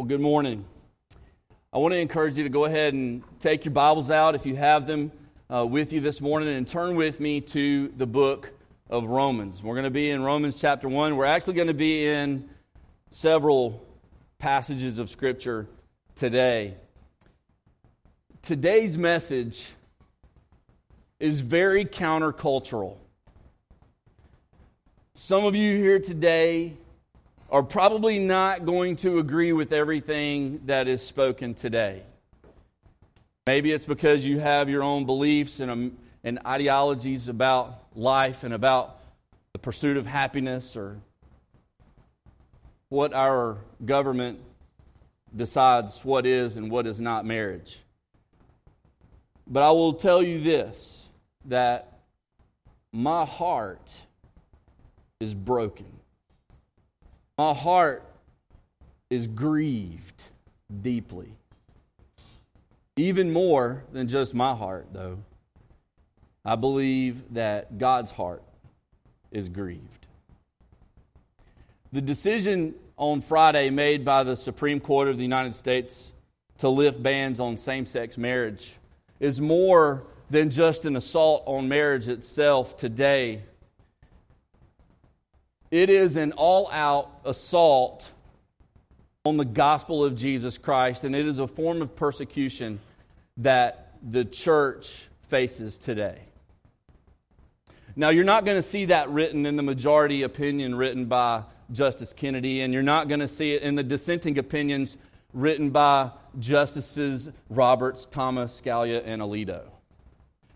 Well, good morning. I want to encourage you to go ahead and take your Bibles out if you have them uh, with you this morning and turn with me to the book of Romans. We're going to be in Romans chapter 1. We're actually going to be in several passages of Scripture today. Today's message is very countercultural. Some of you here today are probably not going to agree with everything that is spoken today. Maybe it's because you have your own beliefs and, um, and ideologies about life and about the pursuit of happiness or what our government decides what is and what is not marriage. But I will tell you this that my heart is broken my heart is grieved deeply. Even more than just my heart, though. I believe that God's heart is grieved. The decision on Friday made by the Supreme Court of the United States to lift bans on same sex marriage is more than just an assault on marriage itself today it is an all out assault on the gospel of Jesus Christ, and it is a form of persecution that the church faces today. Now, you're not going to see that written in the majority opinion written by Justice Kennedy, and you're not going to see it in the dissenting opinions written by Justices Roberts, Thomas, Scalia, and Alito.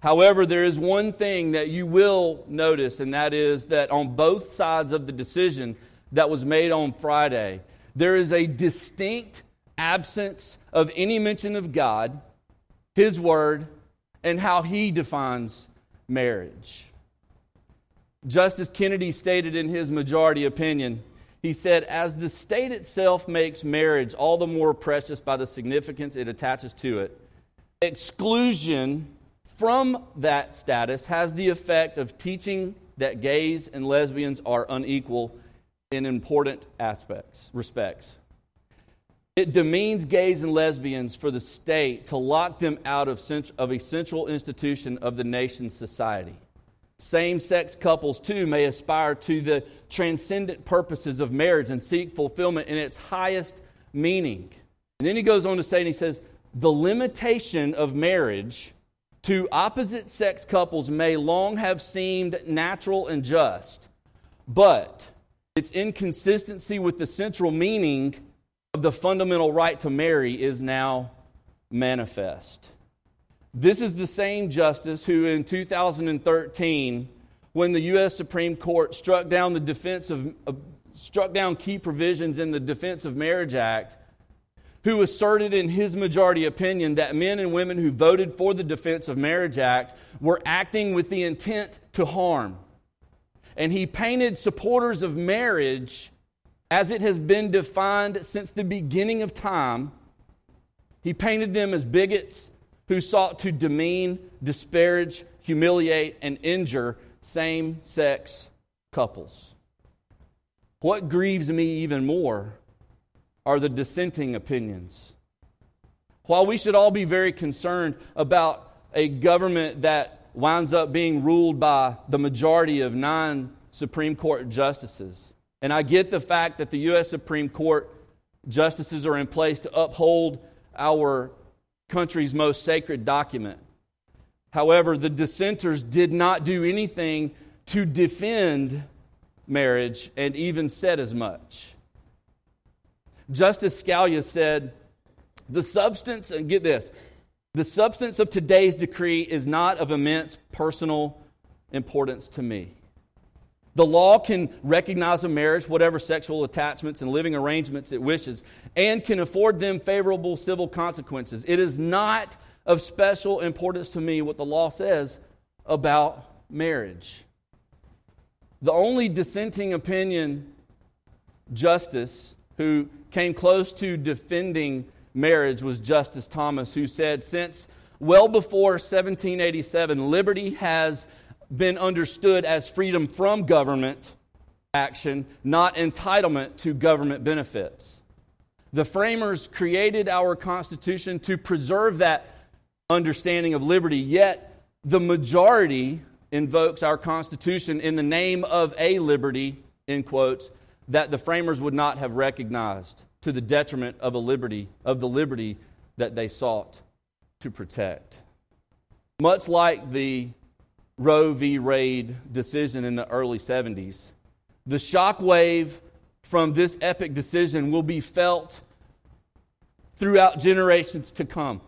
However, there is one thing that you will notice, and that is that on both sides of the decision that was made on Friday, there is a distinct absence of any mention of God, His Word, and how He defines marriage. Justice Kennedy stated in his majority opinion, he said, As the state itself makes marriage all the more precious by the significance it attaches to it, exclusion from that status has the effect of teaching that gays and lesbians are unequal in important aspects, respects. It demeans gays and lesbians for the state to lock them out of, of a central institution of the nation's society. Same sex couples, too, may aspire to the transcendent purposes of marriage and seek fulfillment in its highest meaning. And then he goes on to say, and he says, the limitation of marriage to opposite sex couples may long have seemed natural and just, but its inconsistency with the central meaning of the fundamental right to marry is now manifest. This is the same justice who, in 2013, when the U.S. Supreme Court struck down the defense of, uh, struck down key provisions in the Defense of Marriage Act, who asserted in his majority opinion that men and women who voted for the Defense of Marriage Act were acting with the intent to harm. And he painted supporters of marriage as it has been defined since the beginning of time. He painted them as bigots who sought to demean, disparage, humiliate, and injure same sex couples. What grieves me even more are the dissenting opinions. While we should all be very concerned about a government that winds up being ruled by the majority of nine Supreme Court justices, and I get the fact that the U.S. Supreme Court justices are in place to uphold our country's most sacred document. However, the dissenters did not do anything to defend marriage and even said as much. Justice Scalia said, The substance, and get this, the substance of today's decree is not of immense personal importance to me. The law can recognize a marriage, whatever sexual attachments and living arrangements it wishes, and can afford them favorable civil consequences. It is not of special importance to me what the law says about marriage. The only dissenting opinion, justice, who came close to defending marriage was Justice Thomas, who said, Since well before 1787, liberty has been understood as freedom from government action, not entitlement to government benefits. The framers created our Constitution to preserve that understanding of liberty, yet the majority invokes our Constitution in the name of a liberty, in quotes, that the framers would not have recognized to the detriment of a liberty, of the liberty that they sought to protect. Much like the Roe v. Wade decision in the early 70s, the shockwave from this epic decision will be felt throughout generations to come.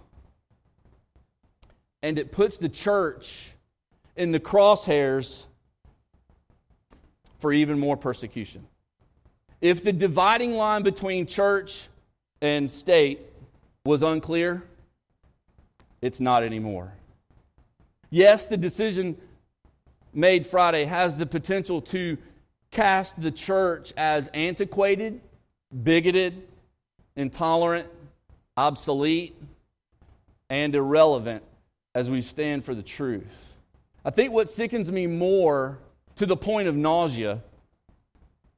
And it puts the church in the crosshairs for even more persecution. If the dividing line between church and state was unclear, it's not anymore. Yes, the decision made Friday has the potential to cast the church as antiquated, bigoted, intolerant, obsolete, and irrelevant as we stand for the truth. I think what sickens me more to the point of nausea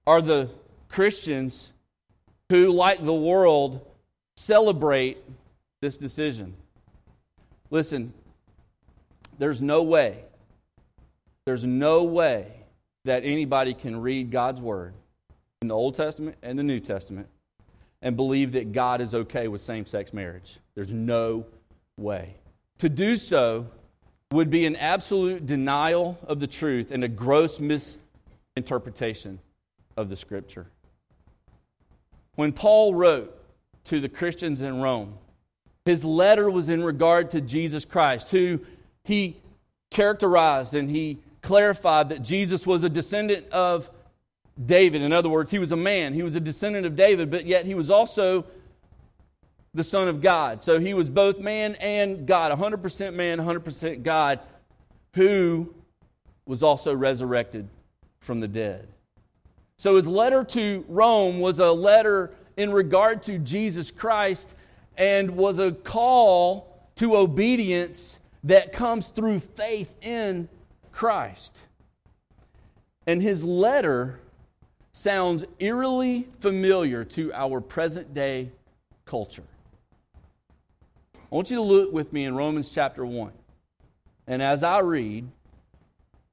are the Christians who, like the world, celebrate this decision. Listen, there's no way, there's no way that anybody can read God's Word in the Old Testament and the New Testament and believe that God is okay with same sex marriage. There's no way. To do so would be an absolute denial of the truth and a gross misinterpretation of the Scripture. When Paul wrote to the Christians in Rome, his letter was in regard to Jesus Christ, who he characterized and he clarified that Jesus was a descendant of David. In other words, he was a man, he was a descendant of David, but yet he was also the Son of God. So he was both man and God, 100% man, 100% God, who was also resurrected from the dead. So his letter to Rome was a letter in regard to Jesus Christ and was a call to obedience that comes through faith in Christ. And his letter sounds eerily familiar to our present day culture. I want you to look with me in Romans chapter 1. And as I read,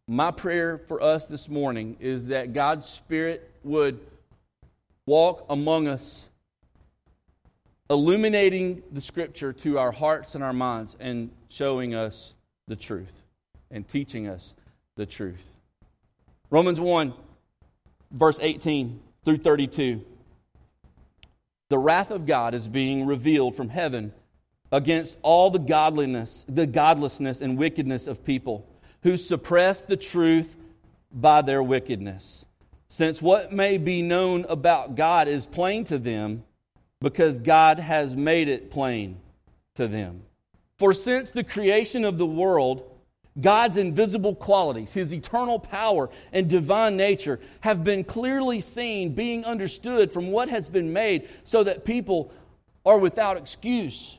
my prayer for us this morning is that God's Spirit would walk among us, illuminating the Scripture to our hearts and our minds and showing us the truth and teaching us the truth. Romans 1, verse 18 through 32. The wrath of God is being revealed from heaven against all the godliness, the godlessness and wickedness of people who suppress the truth by their wickedness. Since what may be known about God is plain to them, because God has made it plain to them. For since the creation of the world, God's invisible qualities, his eternal power and divine nature, have been clearly seen, being understood from what has been made, so that people are without excuse.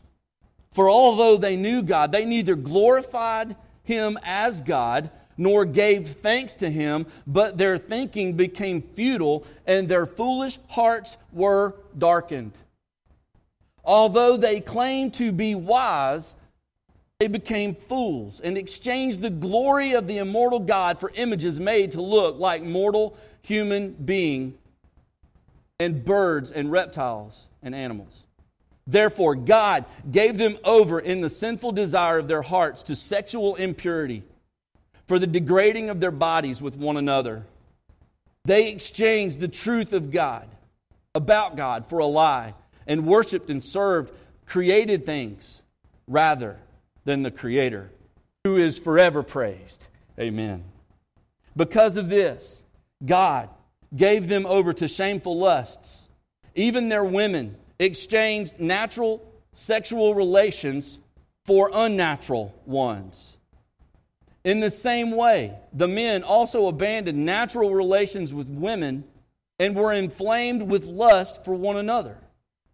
For although they knew God, they neither glorified him as God, nor gave thanks to him, but their thinking became futile, and their foolish hearts were darkened. Although they claimed to be wise, they became fools and exchanged the glory of the immortal God for images made to look like mortal human being and birds and reptiles and animals. Therefore, God gave them over in the sinful desire of their hearts to sexual impurity for the degrading of their bodies with one another. They exchanged the truth of God, about God, for a lie, and worshiped and served created things rather than the Creator, who is forever praised. Amen. Because of this, God gave them over to shameful lusts. Even their women exchanged natural sexual relations for unnatural ones. In the same way, the men also abandoned natural relations with women and were inflamed with lust for one another.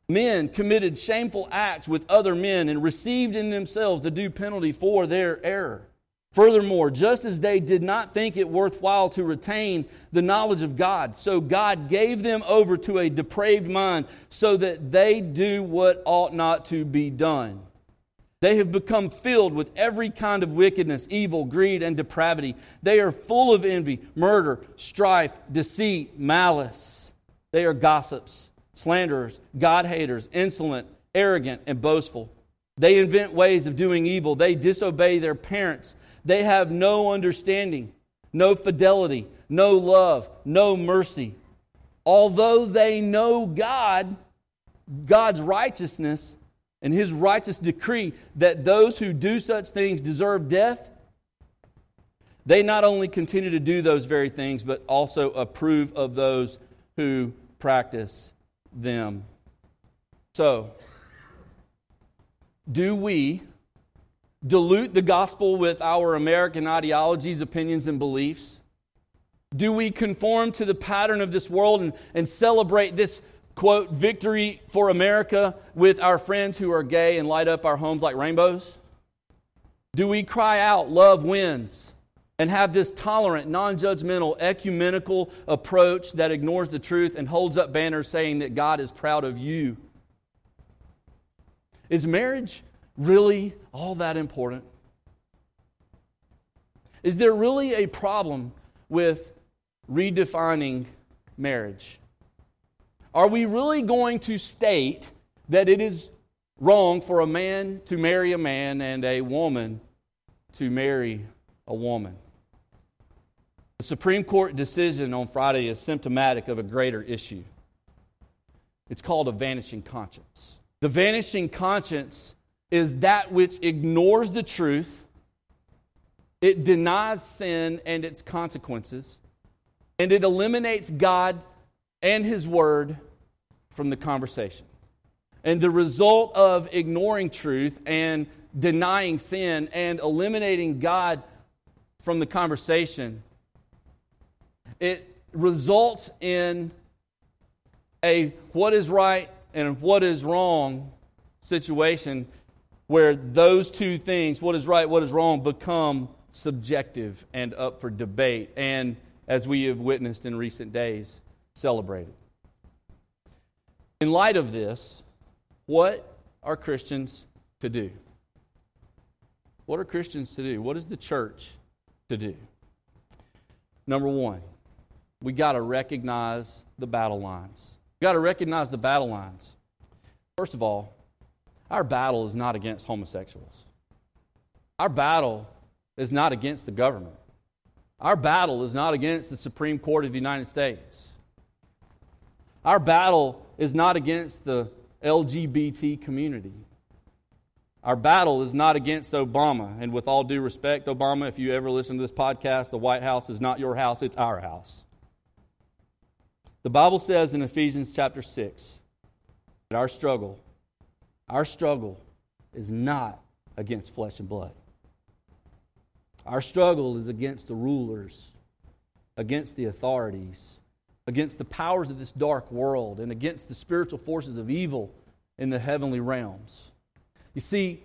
Men committed shameful acts with other men and received in themselves the due penalty for their error. Furthermore, just as they did not think it worthwhile to retain the knowledge of God, so God gave them over to a depraved mind so that they do what ought not to be done. They have become filled with every kind of wickedness, evil, greed, and depravity. They are full of envy, murder, strife, deceit, malice. They are gossips, slanderers, God haters, insolent, arrogant, and boastful. They invent ways of doing evil. They disobey their parents. They have no understanding, no fidelity, no love, no mercy. Although they know God, God's righteousness, and his righteous decree that those who do such things deserve death, they not only continue to do those very things, but also approve of those who practice them. So, do we dilute the gospel with our American ideologies, opinions, and beliefs? Do we conform to the pattern of this world and, and celebrate this, quote, victory for America with our friends who are gay and light up our homes like rainbows? Do we cry out, love wins, and have this tolerant, non judgmental, ecumenical approach that ignores the truth and holds up banners saying that God is proud of you? Is marriage really all that important? Is there really a problem with redefining marriage? Are we really going to state that it is wrong for a man to marry a man and a woman to marry a woman? The Supreme Court decision on Friday is symptomatic of a greater issue. It's called a vanishing conscience. The vanishing conscience is that which ignores the truth, it denies sin and its consequences, and it eliminates God and His Word from the conversation. And the result of ignoring truth and denying sin and eliminating God from the conversation, it results in a what is right and what is wrong situation where those two things, what is right, what is wrong, become subjective and up for debate, and as we have witnessed in recent days, celebrated. In light of this, what are Christians to do? What are Christians to do? What is the church to do? Number one, we got to recognize the battle lines. We got to recognize the battle lines. First of all, our battle is not against homosexuals. Our battle is not against the government. Our battle is not against the Supreme Court of the United States. Our battle is not against the LGBT community. Our battle is not against Obama. And with all due respect, Obama, if you ever listen to this podcast, the White House is not your house, it's our house. The Bible says in Ephesians chapter 6 that our struggle our struggle is not against flesh and blood. Our struggle is against the rulers, against the authorities, against the powers of this dark world, and against the spiritual forces of evil in the heavenly realms. You see,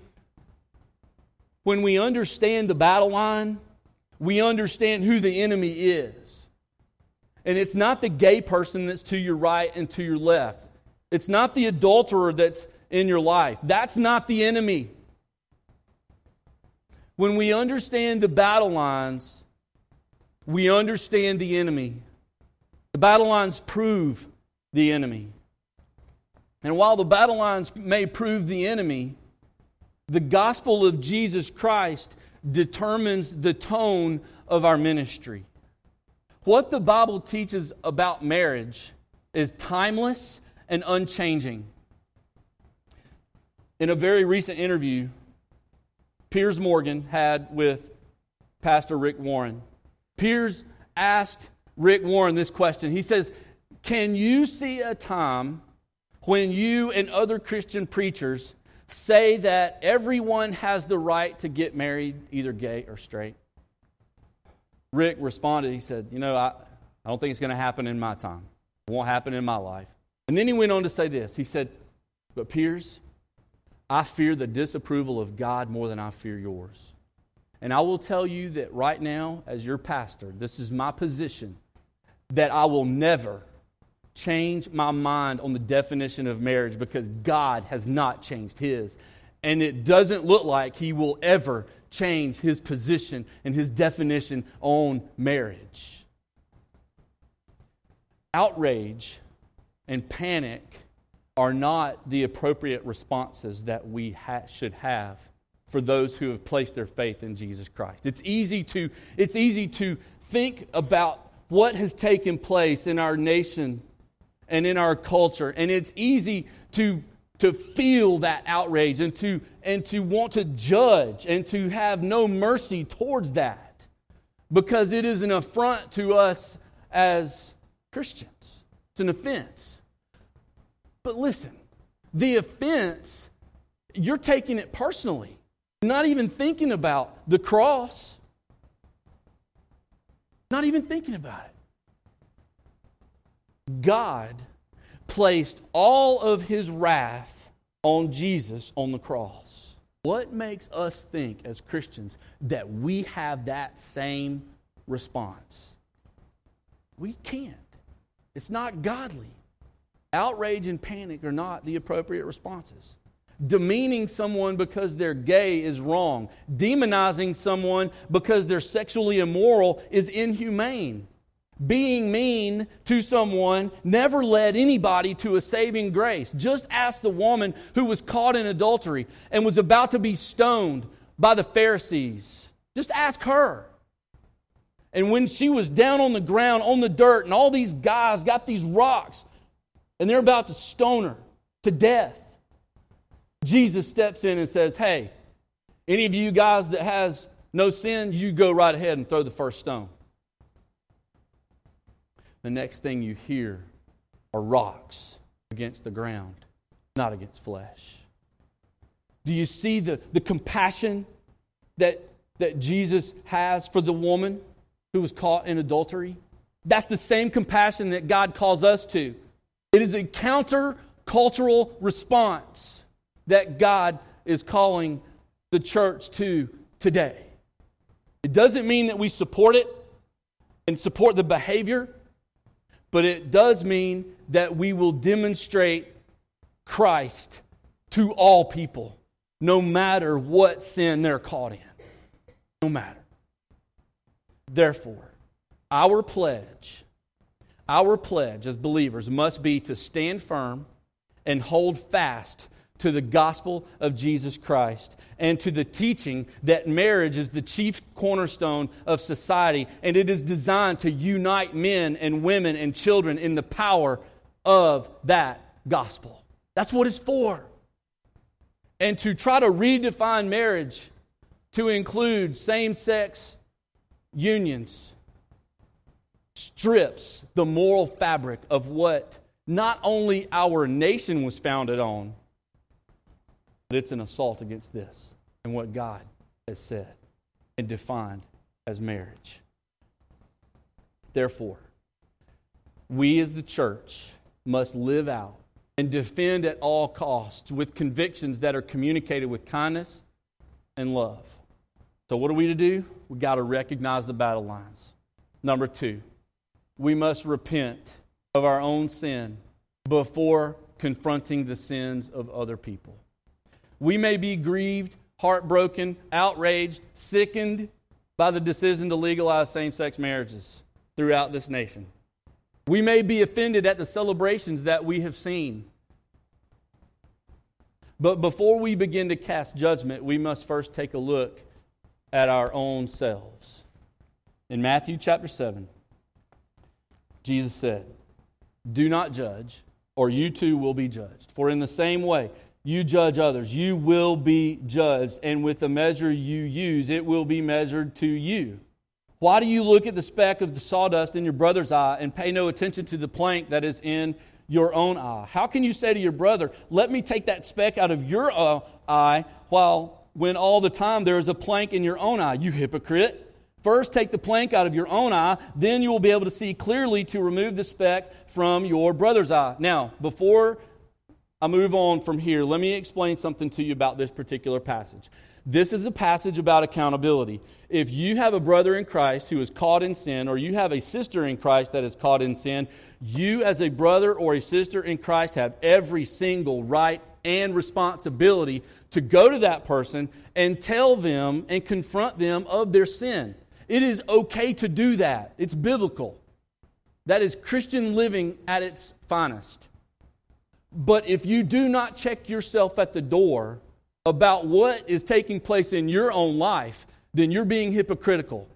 when we understand the battle line, we understand who the enemy is. And it's not the gay person that's to your right and to your left. It's not the adulterer that's in your life. That's not the enemy. When we understand the battle lines, we understand the enemy. The battle lines prove the enemy. And while the battle lines may prove the enemy, the gospel of Jesus Christ determines the tone of our ministry. What the Bible teaches about marriage is timeless and unchanging. In a very recent interview, Piers Morgan had with Pastor Rick Warren, Piers asked Rick Warren this question. He says, Can you see a time when you and other Christian preachers say that everyone has the right to get married, either gay or straight? Rick responded, he said, You know, I, I don't think it's going to happen in my time. It won't happen in my life. And then he went on to say this. He said, But Piers, I fear the disapproval of God more than I fear yours. And I will tell you that right now, as your pastor, this is my position that I will never change my mind on the definition of marriage because God has not changed his. And it doesn't look like he will ever change his position and his definition on marriage. Outrage and panic are not the appropriate responses that we ha- should have for those who have placed their faith in Jesus Christ. It's easy to, it's easy to think about what has taken place in our nation and in our culture, and it's easy to, to feel that outrage and to, and to want to judge and to have no mercy towards that because it is an affront to us as Christians. It's an offense. But listen, the offense, you're taking it personally, not even thinking about the cross, not even thinking about it. God placed all of his wrath on Jesus on the cross. What makes us think as Christians that we have that same response? We can't. It's not godly. Outrage and panic are not the appropriate responses. Demeaning someone because they're gay is wrong. Demonizing someone because they're sexually immoral is inhumane. Being mean to someone never led anybody to a saving grace. Just ask the woman who was caught in adultery and was about to be stoned by the Pharisees. Just ask her. And when she was down on the ground, on the dirt, and all these guys got these rocks and they're about to stone her to death. Jesus steps in and says, Hey, any of you guys that has no sin, you go right ahead and throw the first stone. The next thing you hear are rocks against the ground, not against flesh. Do you see the, the compassion that, that Jesus has for the woman who was caught in adultery? That's the same compassion that God calls us to. It is a counter-cultural response that God is calling the church to today. It doesn't mean that we support it and support the behavior, but it does mean that we will demonstrate Christ to all people, no matter what sin they're caught in. No matter. Therefore, our pledge our pledge as believers must be to stand firm and hold fast to the gospel of Jesus Christ and to the teaching that marriage is the chief cornerstone of society and it is designed to unite men and women and children in the power of that gospel. That's what it's for. And to try to redefine marriage to include same sex unions strips the moral fabric of what not only our nation was founded on, but it's an assault against this and what God has said and defined as marriage. Therefore, we as the church must live out and defend at all costs with convictions that are communicated with kindness and love. So, what are we to do? We've got to recognize the battle lines. Number two, we must repent of our own sin before confronting the sins of other people. We may be grieved, heartbroken, outraged, sickened by the decision to legalize same sex marriages throughout this nation. We may be offended at the celebrations that we have seen. But before we begin to cast judgment, we must first take a look at our own selves. In Matthew chapter 7, Jesus said, Do not judge, or you too will be judged. For in the same way you judge others, you will be judged, and with the measure you use, it will be measured to you. Why do you look at the speck of the sawdust in your brother's eye and pay no attention to the plank that is in your own eye? How can you say to your brother, Let me take that speck out of your uh, eye, while when all the time there is a plank in your own eye? You hypocrite. First, take the plank out of your own eye, then you will be able to see clearly to remove the speck from your brother's eye. Now, before I move on from here, let me explain something to you about this particular passage. This is a passage about accountability. If you have a brother in Christ who is caught in sin, or you have a sister in Christ that is caught in sin, you, as a brother or a sister in Christ, have every single right and responsibility to go to that person and tell them and confront them of their sin. It is okay to do that, it's biblical. That is Christian living at its finest. But if you do not check yourself at the door, about what is taking place in your own life, then you're being hypocritical.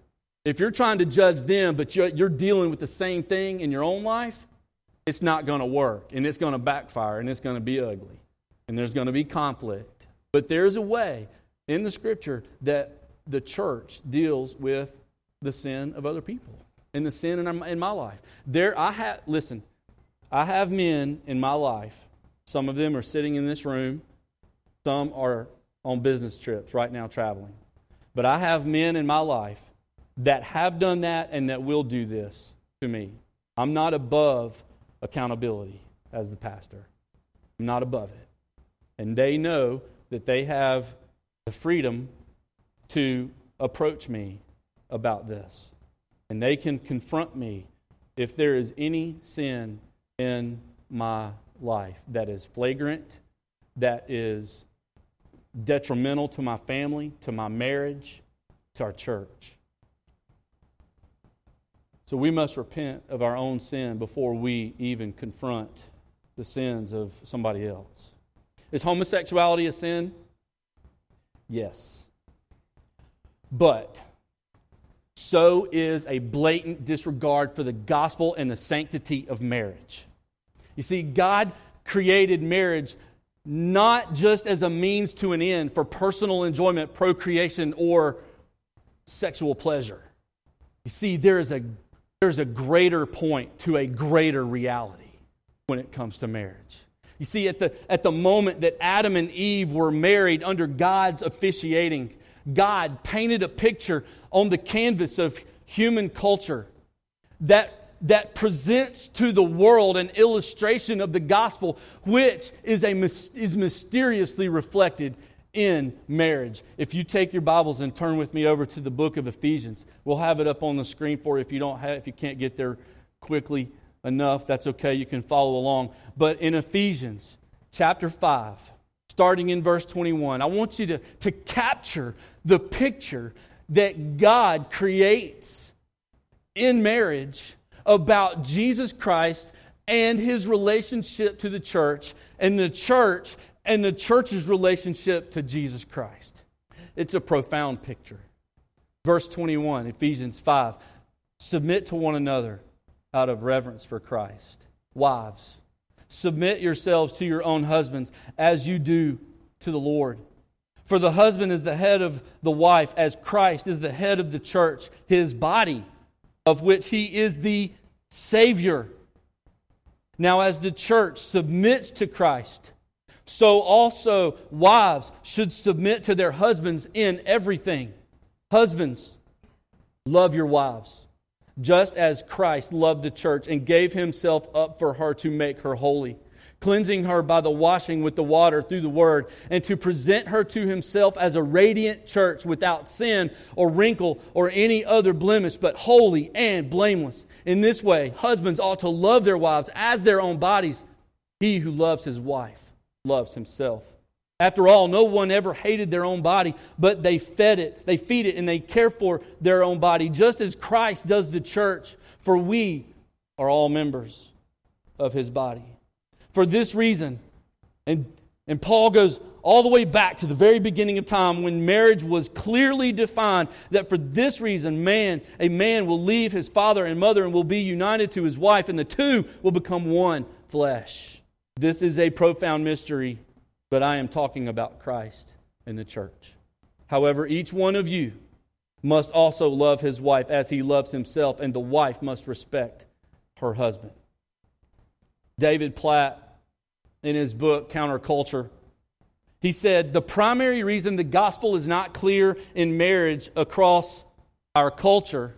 If you're trying to judge them, but you're, dealing with the same thing in your own life, it's not going to work and it's going to backfire and it's going to be ugly and there's going to be conflict. But there's a way in the scripture that the church deals with the sin of other people and the sin in, in my life. There, I have, listen, I have men in my life. Some of them are sitting in this room. Some are on business trips right now traveling. But I have men in my life that have done that and that will do this to me. I'm not above accountability as the pastor, I'm not above it. And they know that they have the freedom to approach me about this. And they can confront me if there is any sin in my life that is flagrant, that is detrimental to my family, to my marriage, to our church. So we must repent of our own sin before we even confront the sins of somebody else. Is homosexuality a sin? Yes. But so is a blatant disregard for the gospel and the sanctity of marriage. You see, God created marriage not just as a means to an end for personal enjoyment, procreation, or sexual pleasure. You see, there is a, there's a greater point to a greater reality when it comes to marriage. You see, at the, at the moment that Adam and Eve were married under God's officiating, God painted a picture on the canvas of human culture that that presents to the world an illustration of the gospel, which is, a, is mysteriously reflected in marriage. If you take your Bibles and turn with me over to the book of Ephesians, we'll have it up on the screen for you if you don't have, if you can't get there quickly enough, that's okay. You can follow along. But in Ephesians chapter 5, starting in verse 21, I want you to, to capture the picture that God creates in marriage about Jesus Christ and his relationship to the church, and the church and the church's relationship to Jesus Christ. It's a profound picture. Verse 21, Ephesians 5 Submit to one another out of reverence for Christ. Wives, submit yourselves to your own husbands as you do to the Lord. For the husband is the head of the wife, as Christ is the head of the church, his body of which he is the Savior. Now, as the church submits to Christ, so also wives should submit to their husbands in everything. Husbands, love your wives, just as Christ loved the church and gave himself up for her to make her holy cleansing her by the washing with the water through the word, and to present her to himself as a radiant church without sin or wrinkle or any other blemish, but holy and blameless. In this way, husbands ought to love their wives as their own bodies. He who loves his wife loves himself. After all, no one ever hated their own body, but they fed it, they feed it, and they care for their own body, just as Christ does the church, for we are all members of his body for this reason. And, and Paul goes all the way back to the very beginning of time when marriage was clearly defined that for this reason, man, a man will leave his father and mother and will be united to his wife, and the two will become one flesh. This is a profound mystery, but I am talking about Christ and the church. However, each one of you must also love his wife as he loves himself, and the wife must respect her husband. David Platt, in his book, Counterculture, he said, The primary reason the gospel is not clear in marriage across our culture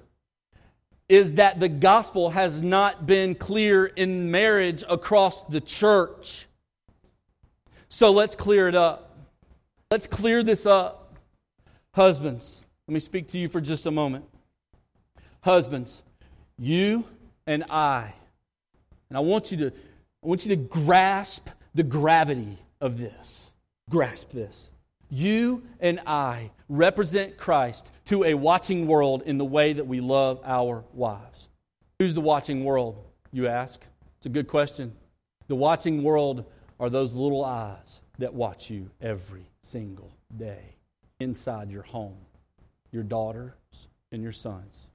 is that the gospel has not been clear in marriage across the church. So let's clear it up. Let's clear this up. Husbands, let me speak to you for just a moment. Husbands, you and I, and I want you to, I want you to grasp the gravity of this. Grasp this. You and I represent Christ to a watching world in the way that we love our wives. Who's the watching world, you ask? It's a good question. The watching world are those little eyes that watch you every single day inside your home, your daughters and your sons.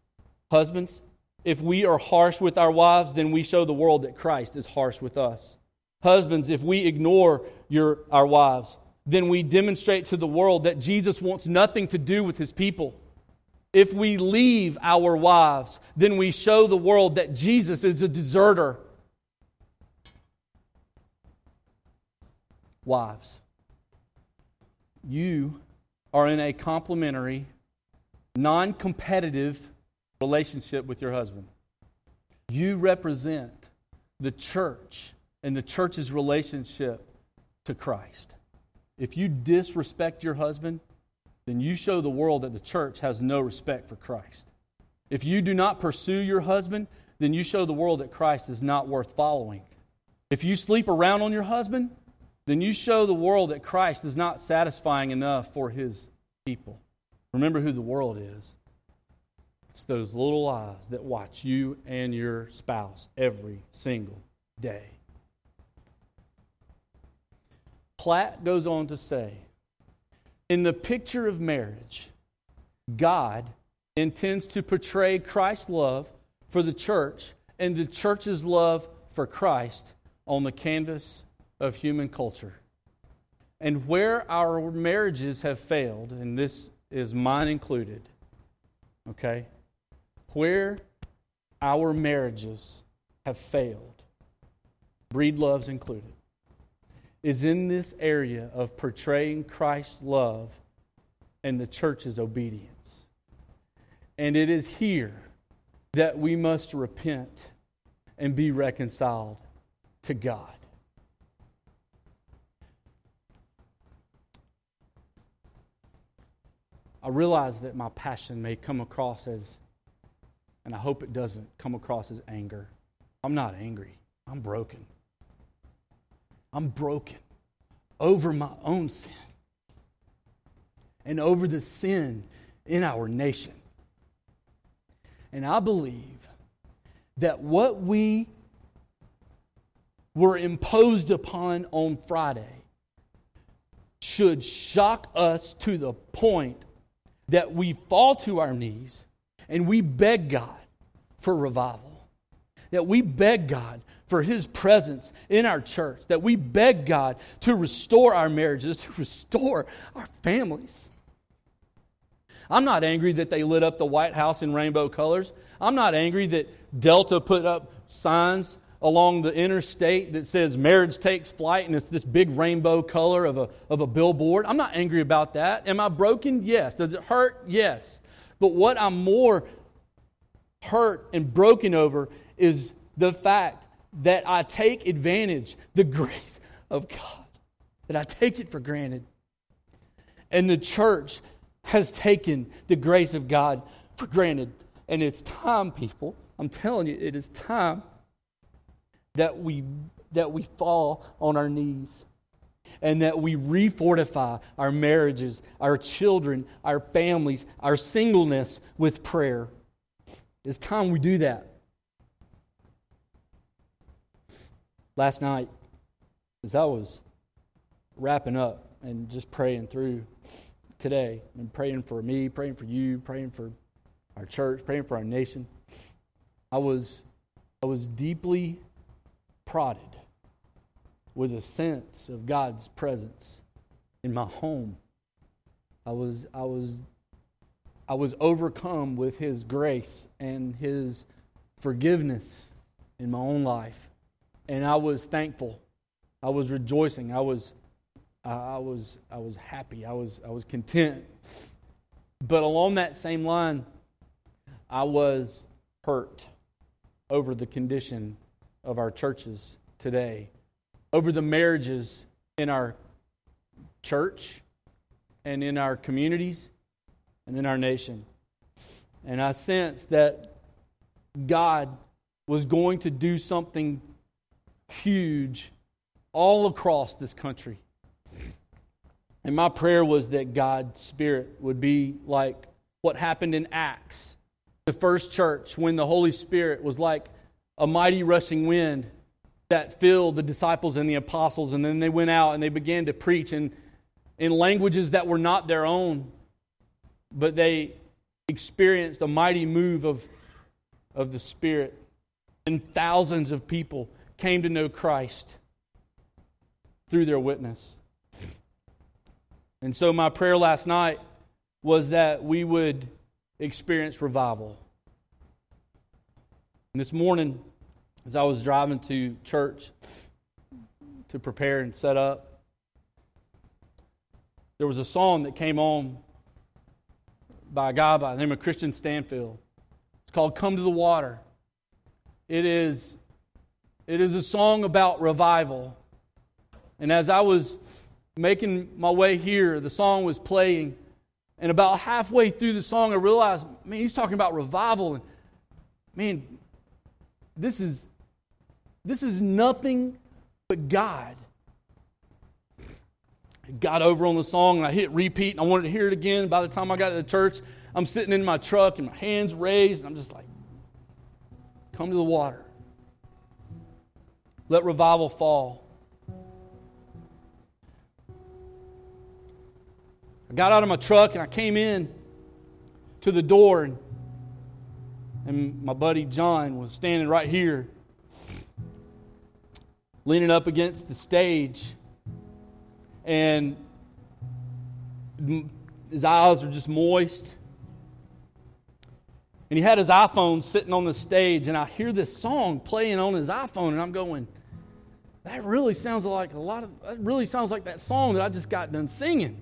Husbands, if we are harsh with our wives, then we show the world that Christ is harsh with us. Husbands, if we ignore your, our wives, then we demonstrate to the world that Jesus wants nothing to do with his people. If we leave our wives, then we show the world that Jesus is a deserter. Wives, you are in a complementary, non competitive relationship with your husband. You represent the church and the church's relationship to Christ. If you disrespect your husband, then you show the world that the church has no respect for Christ. If you do not pursue your husband, then you show the world that Christ is not worth following. If you sleep around on your husband, then you show the world that Christ is not satisfying enough for his people. Remember who the world is. It's those little eyes that watch you and your spouse every single day. Platt goes on to say In the picture of marriage, God intends to portray Christ's love for the church and the church's love for Christ on the canvas of human culture. And where our marriages have failed, and this is mine included, okay, where our marriages have failed, breed loves included, is in this area of portraying Christ's love and the church's obedience. And it is here that we must repent and be reconciled to God. I realize that my passion may come across as, and I hope it doesn't come across as anger. I'm not angry, I'm broken. I'm broken over my own sin and over the sin in our nation. And I believe that what we were imposed upon on Friday should shock us to the point that we fall to our knees and we beg God for revival. That we beg God for His presence in our church, that we beg God to restore our marriages, to restore our families. I'm not angry that they lit up the White House in rainbow colors. I'm not angry that Delta put up signs along the interstate that says marriage takes flight and it's this big rainbow color of a, of a billboard. I'm not angry about that. Am I broken? Yes. Does it hurt? Yes. But what I'm more hurt and broken over is the fact that I take advantage, the grace of God, that I take it for granted. And the church has taken the grace of God for granted. And it's time, people, I'm telling you, it is time that we, that we fall on our knees and that we refortify our marriages, our children, our families, our singleness with prayer. It's time we do that. Last night, as I was wrapping up and just praying through today, and praying for me, praying for you, praying for our church, praying for our nation, I was, I was deeply prodded with a sense of God's presence in my home. I was, I was, I was overcome with His grace and His forgiveness in my own life and I was thankful. I was rejoicing. I was, I was, I was happy. I was, I was content. But along that same line, I was hurt over the condition of our churches today, over the marriages in our church and in our communities and in our nation. And I sensed that God was going to do something huge all across this country. And my prayer was that God's Spirit would be like what happened in Acts, the first church, when the Holy Spirit was like a mighty rushing wind that filled the disciples and the apostles. And then they went out and they began to preach in, in languages that were not their own, but they experienced a mighty move of, of the Spirit. And thousands of people came to know Christ through their witness. And so, my prayer last night was that we would experience revival. And this morning, as I was driving to church to prepare and set up, there was a song that came on by a guy by the name of Kristian Stanfill. It's called Come to the Water. It is, it is a song about revival. And as I was making my way here, the song was playing. And about halfway through the song, I realized, man, he's talking about revival. And man, this is this is nothing but God. Got over on the song and I hit repeat and I wanted to hear it again. By the time I got to the church, I'm sitting in my truck and my hands raised, and I'm just like, come to the water. Let revival fall. I got out of my truck and I came in to the door, and, and my buddy John was standing right here, leaning up against the stage, and his eyes were just moist. And he had his iPhone sitting on the stage, and I hear this song playing on his iPhone, and I'm going, that really sounds like a lot of, that really sounds like that song that I just got done singing.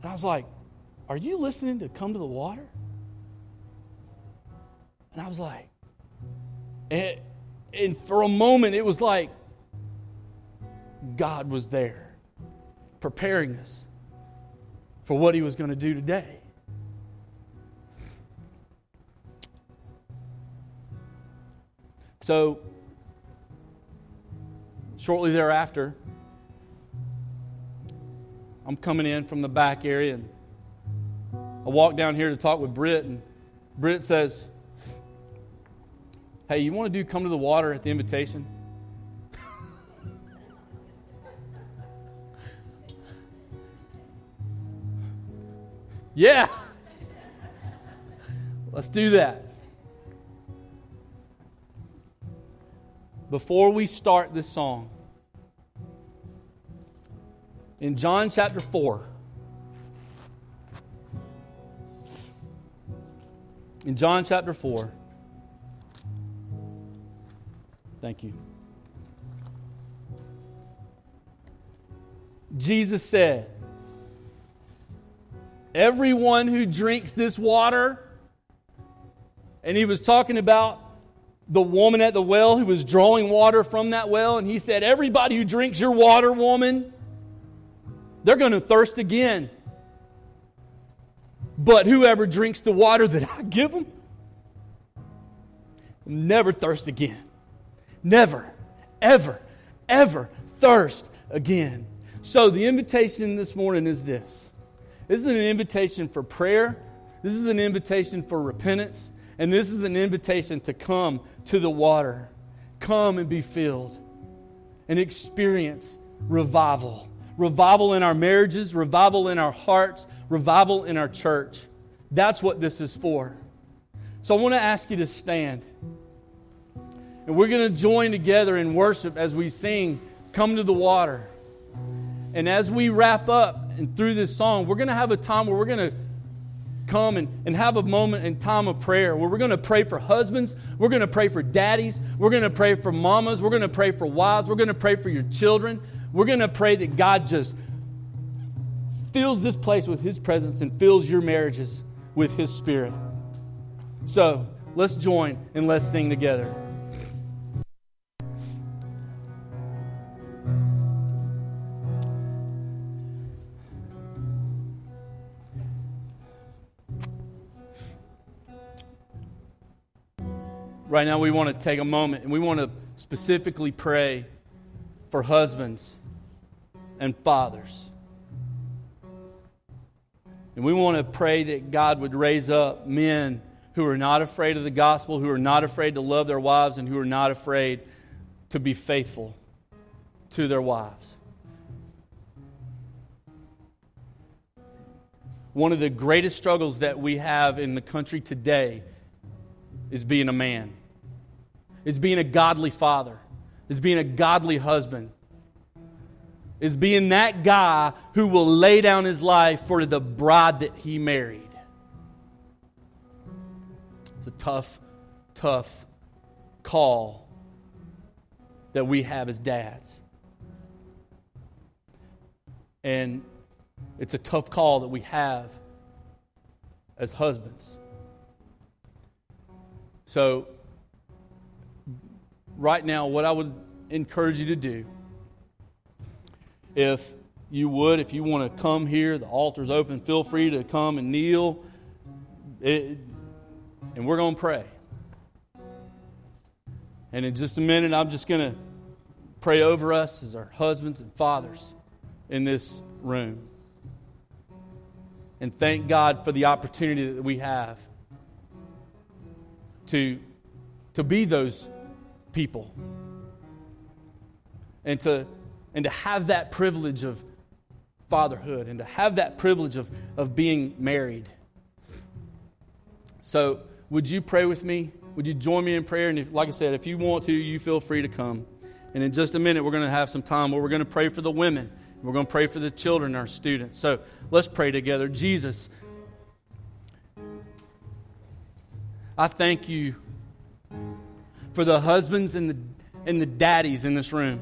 And I was like, Are you listening to Come to the Water? And I was like, and, and for a moment, it was like God was there preparing us for what He was going to do today. So, shortly thereafter, I'm coming in from the back area and I walk down here to talk with Britt, and Britt says, Hey, you want to do come to the water at the invitation? yeah. Let's do that. Before we start this song, in John chapter 4. In John chapter 4. Thank you. Jesus said, Everyone who drinks this water, and he was talking about the woman at the well who was drawing water from that well, and he said, Everybody who drinks your water, woman, they're going to thirst again. But whoever drinks the water that I give them will never thirst again. Never, ever, ever thirst again. So the invitation this morning is this this is an invitation for prayer, this is an invitation for repentance, and this is an invitation to come to the water. Come and be filled and experience revival revival in our marriages, revival in our hearts, revival in our church. That's what this is for. So I want to ask you to stand. And we're going to join together in worship as we sing, Come to the Water. And as we wrap up and through this song, we're going to have a time where we're going to come and, and have a moment and time of prayer where we're going to pray for husbands, we're going to pray for daddies, we're going to pray for mamas, we're going to pray for wives, we're going to pray for your children, we're going to pray that God just fills this place with His presence and fills your marriages with His Spirit. So let's join and let's sing together. Right now we want to take a moment and we want to specifically pray for husbands and fathers. And we want to pray that God would raise up men who are not afraid of the gospel, who are not afraid to love their wives, and who are not afraid to be faithful to their wives. One of the greatest struggles that we have in the country today is being a man, is being a godly father, is being a godly husband, is being that guy who will lay down his life for the bride that he married. It's a tough, tough call that we have as dads. And it's a tough call that we have as husbands. So, right now, what I would encourage you to do, if you would, if you want to come here, the altar's open, feel free to come and kneel. It, and we're going to pray. And in just a minute, I'm just going to pray over us as our husbands and fathers in this room. And thank God for the opportunity that we have to, to be those people and to, and to have that privilege of fatherhood and to have that privilege of, of being married. So, would you pray with me? Would you join me in prayer? And if, like I said, if you want to, you feel free to come. And in just a minute, we're going to have some time where we're going to pray for the women. We're going to pray for the children, our students. So let's pray together. Jesus, I thank you for the husbands and the, and the daddies in this room.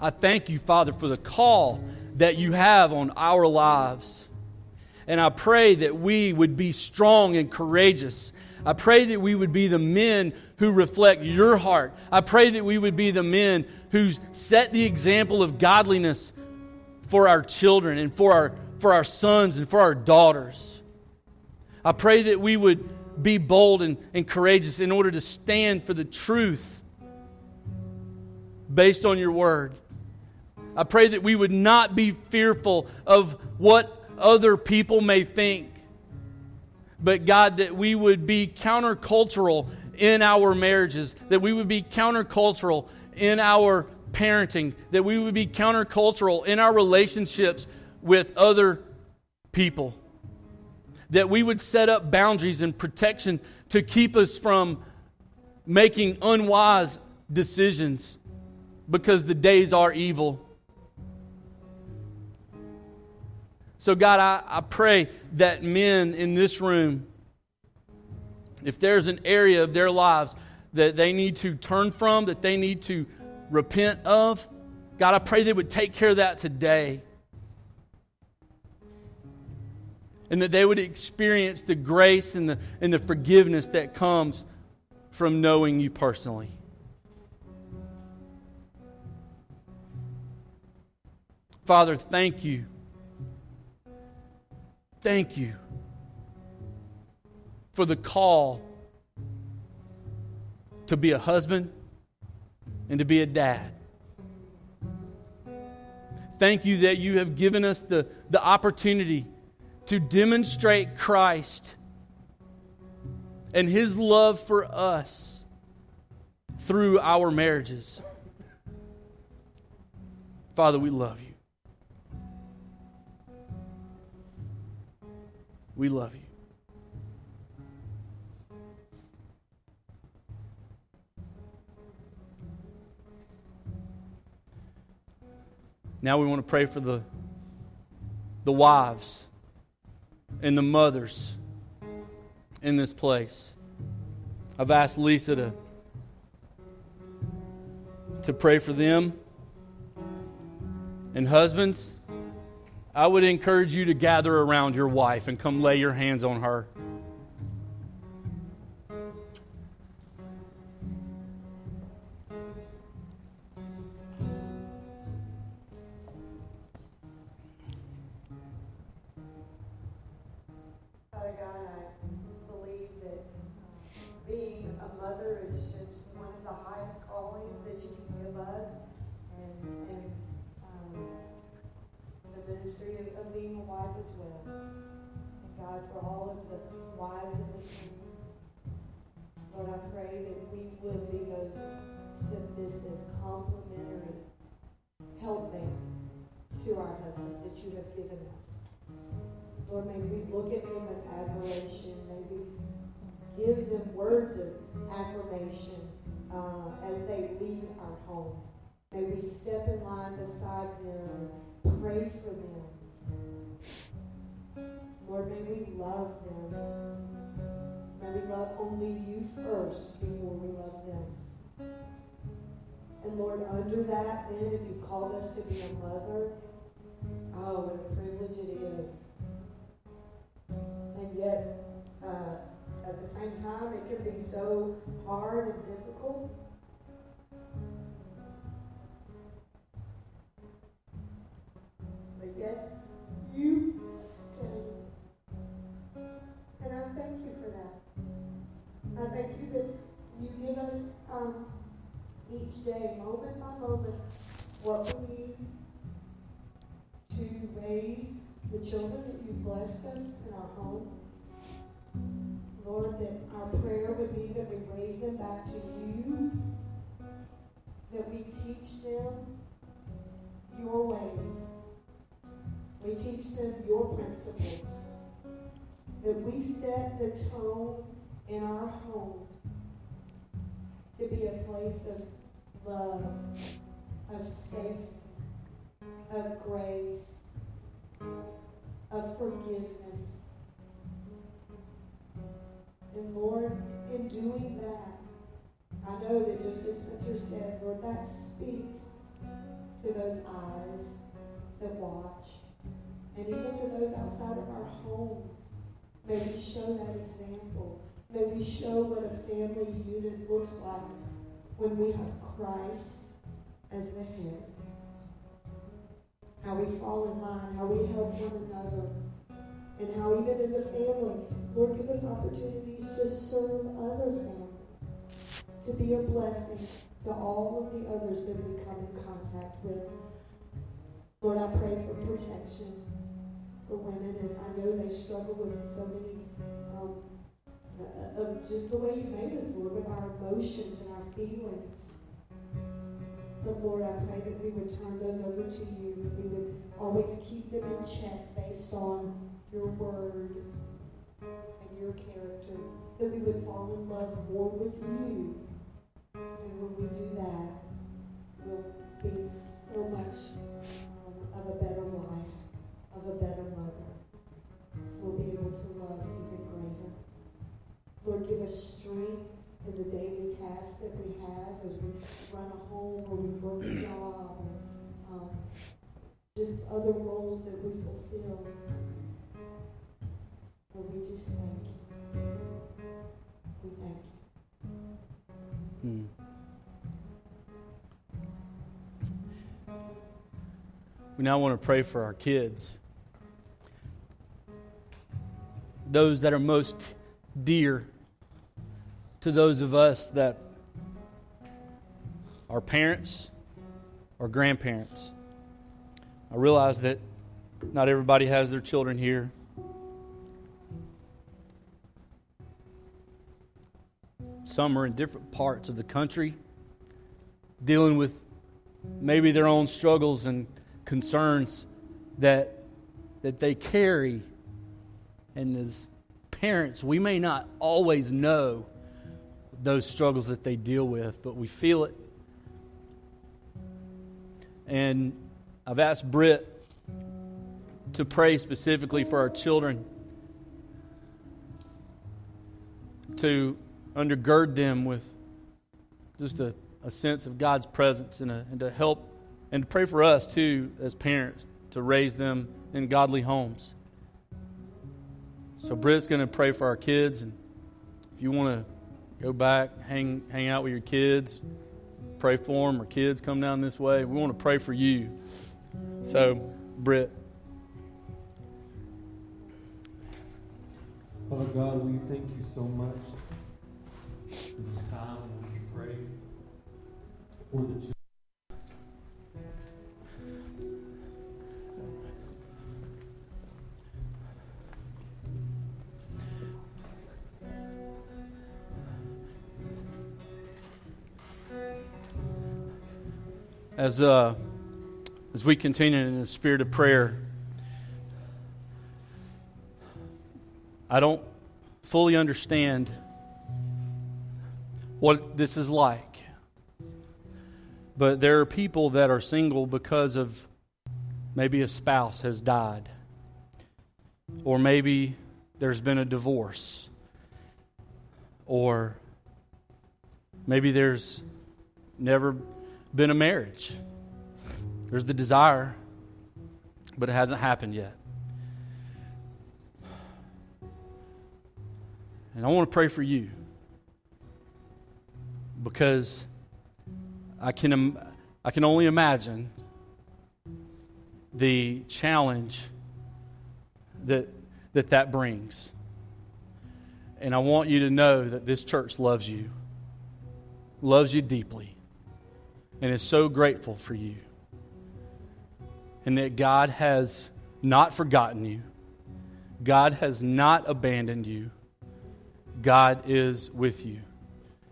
I thank you, Father, for the call that you have on our lives. And I pray that we would be strong and courageous. I pray that we would be the men who reflect your heart. I pray that we would be the men who set the example of godliness for our children and for our, for our sons and for our daughters. I pray that we would be bold and, and courageous in order to stand for the truth based on your word. I pray that we would not be fearful of what other people may think, but God, that we would be countercultural in our marriages, that we would be countercultural in our parenting, that we would be countercultural in our relationships with other people, that we would set up boundaries and protection to keep us from making unwise decisions because the days are evil. So, God, I, I pray that men in this room, if there's an area of their lives that they need to turn from, that they need to repent of, God, I pray they would take care of that today. And that they would experience the grace and the, and the forgiveness that comes from knowing you personally. Father, thank you Thank you for the call to be a husband and to be a dad. Thank you that you have given us the, the opportunity to demonstrate Christ and his love for us through our marriages. Father, we love you. We love you. Now we want to pray for the, the wives and the mothers in this place. I've asked Lisa to, to pray for them. And husbands, I would encourage you to gather around your wife and come lay your hands on her. mother is just one of the highest callings that you can give us. And, and um, the ministry of, of, being a wife as well. And God, for all of the wives in this room, Lord, I pray that we would be those submissive, complementary, helpmate to our husbands that you have given us. Lord, may we look at We love them. May we love only you first before we love them. And Lord, under that, then, if you've called us to be a mother, oh, what a privilege it is. And yet, uh, at the same time, it can be so hard and difficult. But yet, you I thank you for that. I thank you that you give us um, each day, moment by moment, what we need to raise the children that you've blessed us in our home. Lord, that our prayer would be that we raise them back to you, that we teach them your ways, we teach them your principles, that we set the tone in our home to be a place of love, of safety, of grace, of forgiveness. And Lord, in doing that, I know that just as Spencer said, Lord, that speaks to those eyes that watch, and even to those outside of our homes. May we show that example. May we show what a family unit looks like when we have Christ as the head. How we fall in line, how we help one another, and how even as a family, Lord, give us opportunities to serve other families, to be a blessing to all of the others that we come in contact with. Lord, I pray for protection for women as I know they struggle with so many um, uh, of just the way you made us, Lord, with our emotions and our feelings. But Lord, I pray that we would turn those over to you, that we would always keep them in check based on your word and your character, that we would fall in love more with you. And when we do that, we'll be so much um, of a better life, of a better mother. We'll be able to love even greater. Lord, give us strength in the daily tasks that we have as we run a home or we work a job or um, just other roles that we fulfill. Lord, we just thank you. We thank you. Hmm. We now want to pray for our kids. Those that are most dear to those of us that are parents or grandparents. I realize that not everybody has their children here. Some are in different parts of the country dealing with maybe their own struggles and concerns that, that they carry. And as parents, we may not always know those struggles that they deal with, but we feel it. And I've asked Britt to pray specifically for our children, to undergird them with just a, a sense of God's presence and, a, and to help and to pray for us too as parents to raise them in godly homes. So Britt's going to pray for our kids, and if you want to Go back, hang, hang out with your kids, pray for them, or kids come down this way. We want to pray for you. So, Britt. Father God, we thank you so much for this time when we pray for the children. As, uh, as we continue in the spirit of prayer, I don't fully understand what this is like. But there are people that are single because of maybe a spouse has died, or maybe there's been a divorce, or maybe there's never been a marriage. There's the desire, but it hasn't happened yet. And I want to pray for you because I can, I can only imagine the challenge that, that that brings. And I want you to know that this church loves you, loves you deeply, and is so grateful for you. And that God has not forgotten you, God has not abandoned you, God is with you,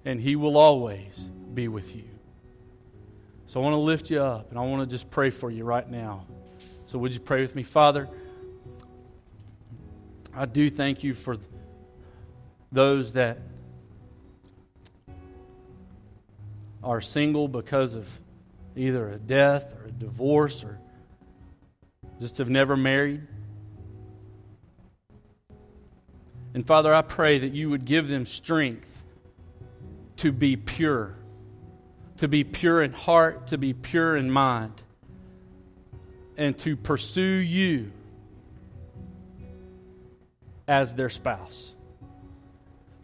and He will always be with you. So I want to lift you up, and I want to just pray for you right now. So, would you pray with me? Father, I do thank you for those that are single because of either a death or a divorce or just have never married. And Father, I pray that you would give them strength to be pure, to be pure in heart, to be pure in mind and to pursue you as their spouse,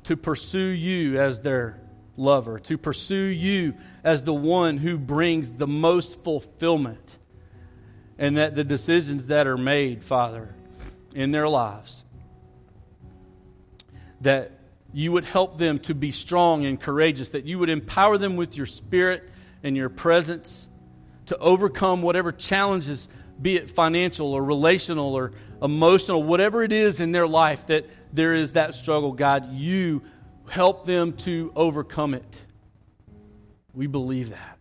to pursue you as their lover, to pursue you as the one who brings the most fulfillment, and that the decisions that are made, Father, in their lives, that you would help them to be strong and courageous, that you would empower them with your spirit and your presence to overcome whatever challenges be it financial or relational or emotional, whatever it is in their life that there is that struggle, God, you help them to overcome it. We believe that.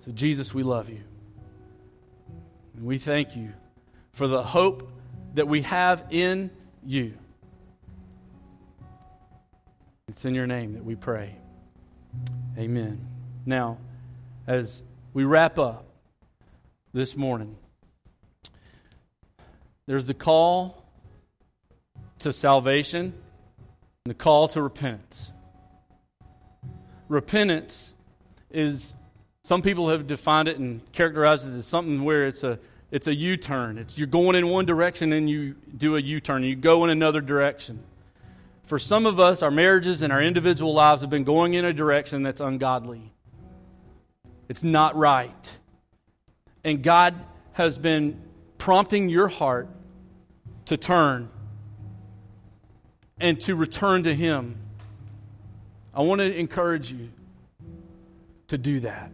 So, Jesus, we love you. And we thank you for the hope that we have in you. It's in your name that we pray. Amen. Now, as we wrap up this morning, there's the call to salvation and the call to repentance. Repentance is, some people have defined it and characterized it as something where it's a it's a U-turn. You're going in one direction and you do a U-turn. You go in another direction. For some of us, our marriages and our individual lives have been going in a direction that's ungodly. It's not right. And God has been prompting your heart to turn and to return to Him. I want to encourage you to do that.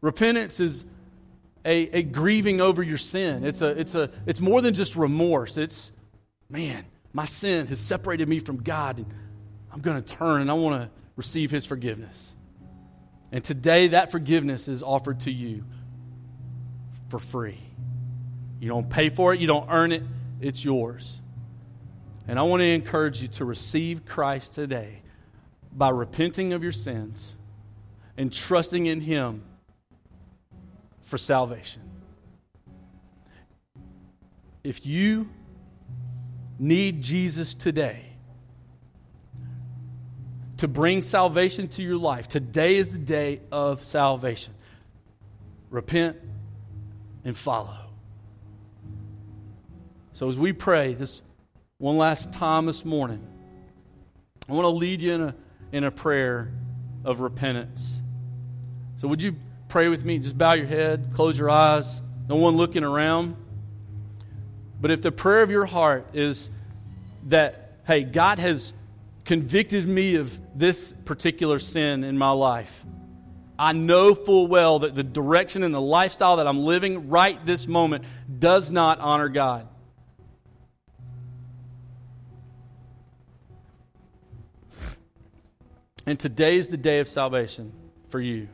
Repentance is a, a grieving over your sin. It's, a, it's, a, it's more than just remorse. It's, man, my sin has separated me from God, and I'm going to turn and I want to receive His forgiveness. And today, that forgiveness is offered to you for free. You don't pay for it, you don't earn it, it's yours. And I want to encourage you to receive Christ today by repenting of your sins and trusting in Him for salvation. If you need Jesus today, to bring salvation to your life. Today is the day of salvation. Repent and follow. So, as we pray this one last time this morning, I want to lead you in a, in a prayer of repentance. So, would you pray with me? Just bow your head, close your eyes, no one looking around. But if the prayer of your heart is that, hey, God has convicted me of this particular sin in my life. I know full well that the direction and the lifestyle that I'm living right this moment does not honor God. And today is the day of salvation for you.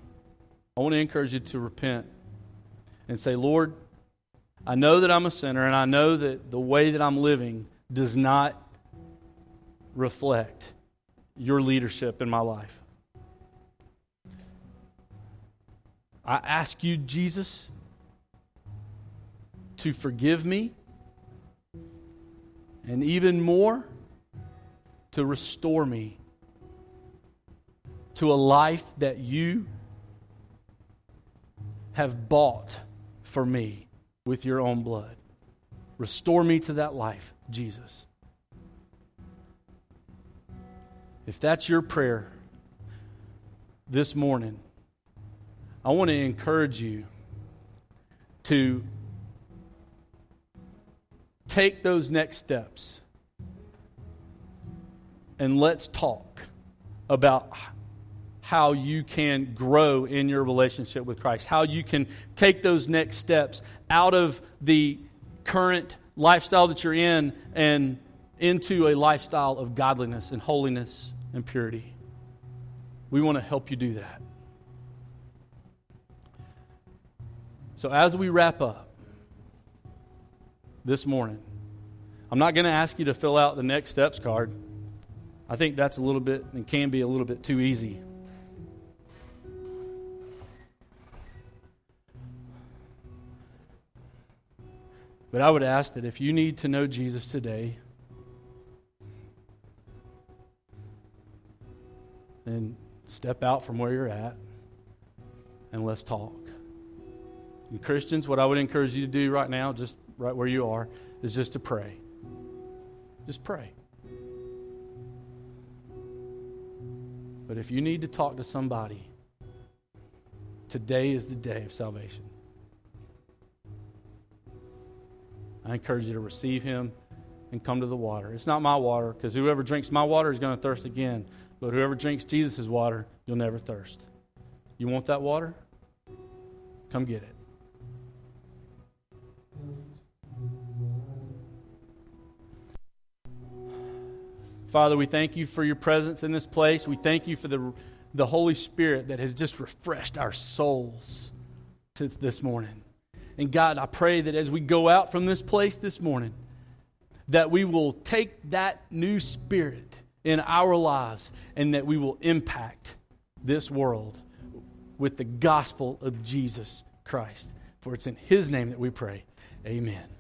I want to encourage you to repent and say, Lord, I know that I'm a sinner, and I know that the way that I'm living does not reflect your leadership in my life. I ask you, Jesus, to forgive me, and even more, to restore me to a life that you have bought for me with your own blood. Restore me to that life, Jesus. If that's your prayer this morning, I want to encourage you to take those next steps and let's talk about how you can grow in your relationship with Christ, how you can take those next steps out of the current lifestyle that you're in and into a lifestyle of godliness and holiness and purity. We want to help you do that. So, as we wrap up this morning, I'm not going to ask you to fill out the next steps card. I think that's a little bit and can be a little bit too easy. But I would ask that if you need to know Jesus today, then step out from where you're at and let's talk. And Christians, what I would encourage you to do right now, just right where you are, is just to pray. Just pray. But if you need to talk to somebody, today is the day of salvation. I encourage you to receive him and come to the water. It's not my water, because whoever drinks my water is going to thirst again. But whoever drinks Jesus' water, you'll never thirst. You want that water? Come get it. Father, we thank you for your presence in this place. We thank you for the, the Holy Spirit that has just refreshed our souls since this morning. And God, I pray that as we go out from this place this morning, that we will take that new spirit in our lives and that we will impact this world with the gospel of Jesus Christ. For it's in His name that we pray. Amen.